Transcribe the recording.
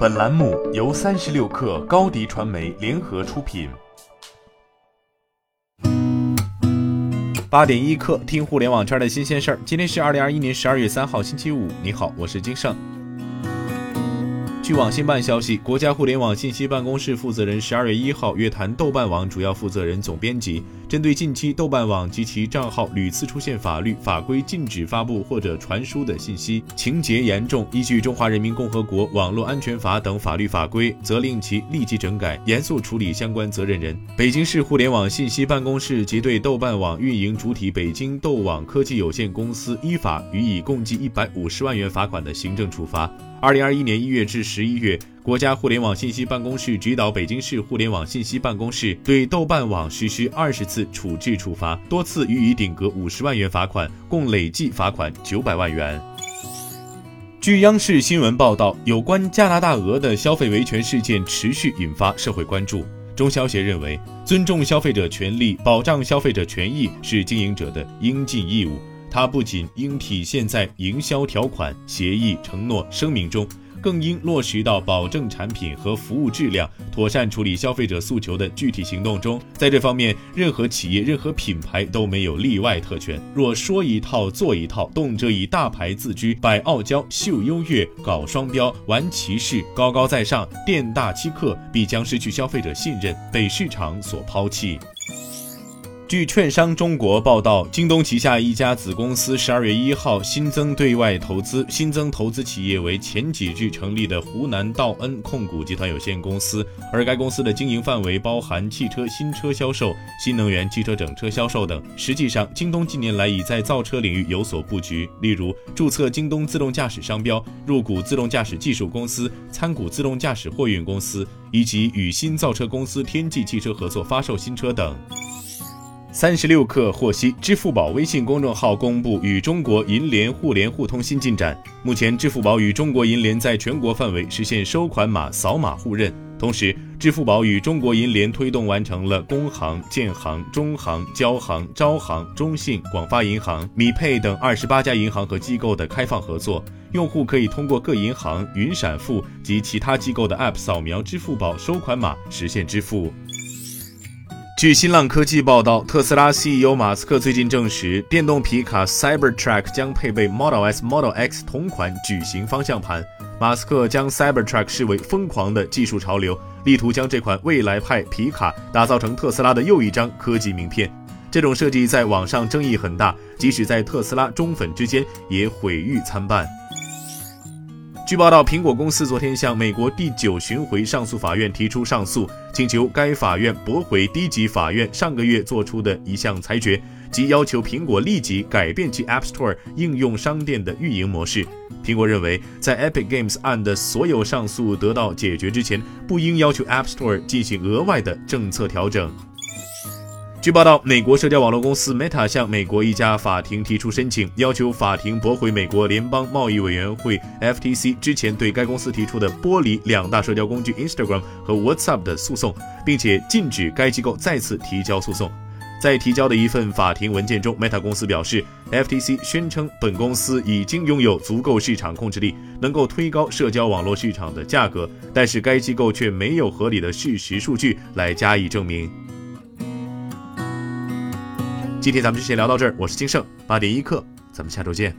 本栏目由三十六氪高低传媒联合出品。八点一刻，听互联网圈的新鲜事儿。今天是二零二一年十二月三号，星期五。你好，我是金盛。据网信办消息，国家互联网信息办公室负责人十二月一号约谈豆瓣网主要负责人、总编辑，针对近期豆瓣网及其账号屡次出现法律法规禁止发布或者传输的信息，情节严重，依据《中华人民共和国网络安全法》等法律法规，责令其立即整改，严肃处理相关责任人。北京市互联网信息办公室即对豆瓣网运营主体北京豆网科技有限公司依法予以共计一百五十万元罚款的行政处罚。二零二一年一月至十一月，国家互联网信息办公室指导北京市互联网信息办公室对豆瓣网实施二十次处置处罚，多次予以顶格五十万元罚款，共累计罚款九百万元。据央视新闻报道，有关加拿大鹅的消费维权事件持续引发社会关注。中消协认为，尊重消费者权利、保障消费者权益是经营者的应尽义务。它不仅应体现在营销条款、协议、承诺、声明中，更应落实到保证产品和服务质量、妥善处理消费者诉求的具体行动中。在这方面，任何企业、任何品牌都没有例外特权。若说一套做一套，动辄以大牌自居、摆傲娇、秀优越、搞双标、玩歧视、高高在上、店大欺客，必将失去消费者信任，被市场所抛弃。据券商中国报道，京东旗下一家子公司十二月一号新增对外投资，新增投资企业为前几日成立的湖南道恩控股集团有限公司，而该公司的经营范围包含汽车新车销售、新能源汽车整车销售等。实际上，京东近年来已在造车领域有所布局，例如注册京东自动驾驶商标、入股自动驾驶技术公司、参股自动驾驶货运公司，以及与新造车公司天际汽车合作发售新车等。三十六氪获悉，支付宝微信公众号公布与中国银联互联互通新进展。目前，支付宝与中国银联在全国范围实现收款码扫码互认。同时，支付宝与中国银联推动完成了工行、建行、中行、交行、招行、中信、广发银行、米配等二十八家银行和机构的开放合作。用户可以通过各银行、云闪付及其他机构的 App 扫描支付宝收款码实现支付。据新浪科技报道，特斯拉 CEO 马斯克最近证实，电动皮卡 Cybertruck 将配备 Model S、Model X 同款矩形方向盘。马斯克将 Cybertruck 视为疯狂的技术潮流，力图将这款未来派皮卡打造成特斯拉的又一张科技名片。这种设计在网上争议很大，即使在特斯拉忠粉之间也毁誉参半。据报道，苹果公司昨天向美国第九巡回上诉法院提出上诉，请求该法院驳回低级法院上个月作出的一项裁决，即要求苹果立即改变其 App Store 应用商店的运营模式。苹果认为，在 Epic Games 案的所有上诉得到解决之前，不应要求 App Store 进行额外的政策调整。据报道，美国社交网络公司 Meta 向美国一家法庭提出申请，要求法庭驳回美国联邦贸易委员会 FTC 之前对该公司提出的剥离两大社交工具 Instagram 和 WhatsApp 的诉讼，并且禁止该机构再次提交诉讼。在提交的一份法庭文件中，Meta 公司表示，FTC 宣称本公司已经拥有足够市场控制力，能够推高社交网络市场的价格，但是该机构却没有合理的事实数据来加以证明。今天咱们就先聊到这儿，我是金盛八点一刻，咱们下周见。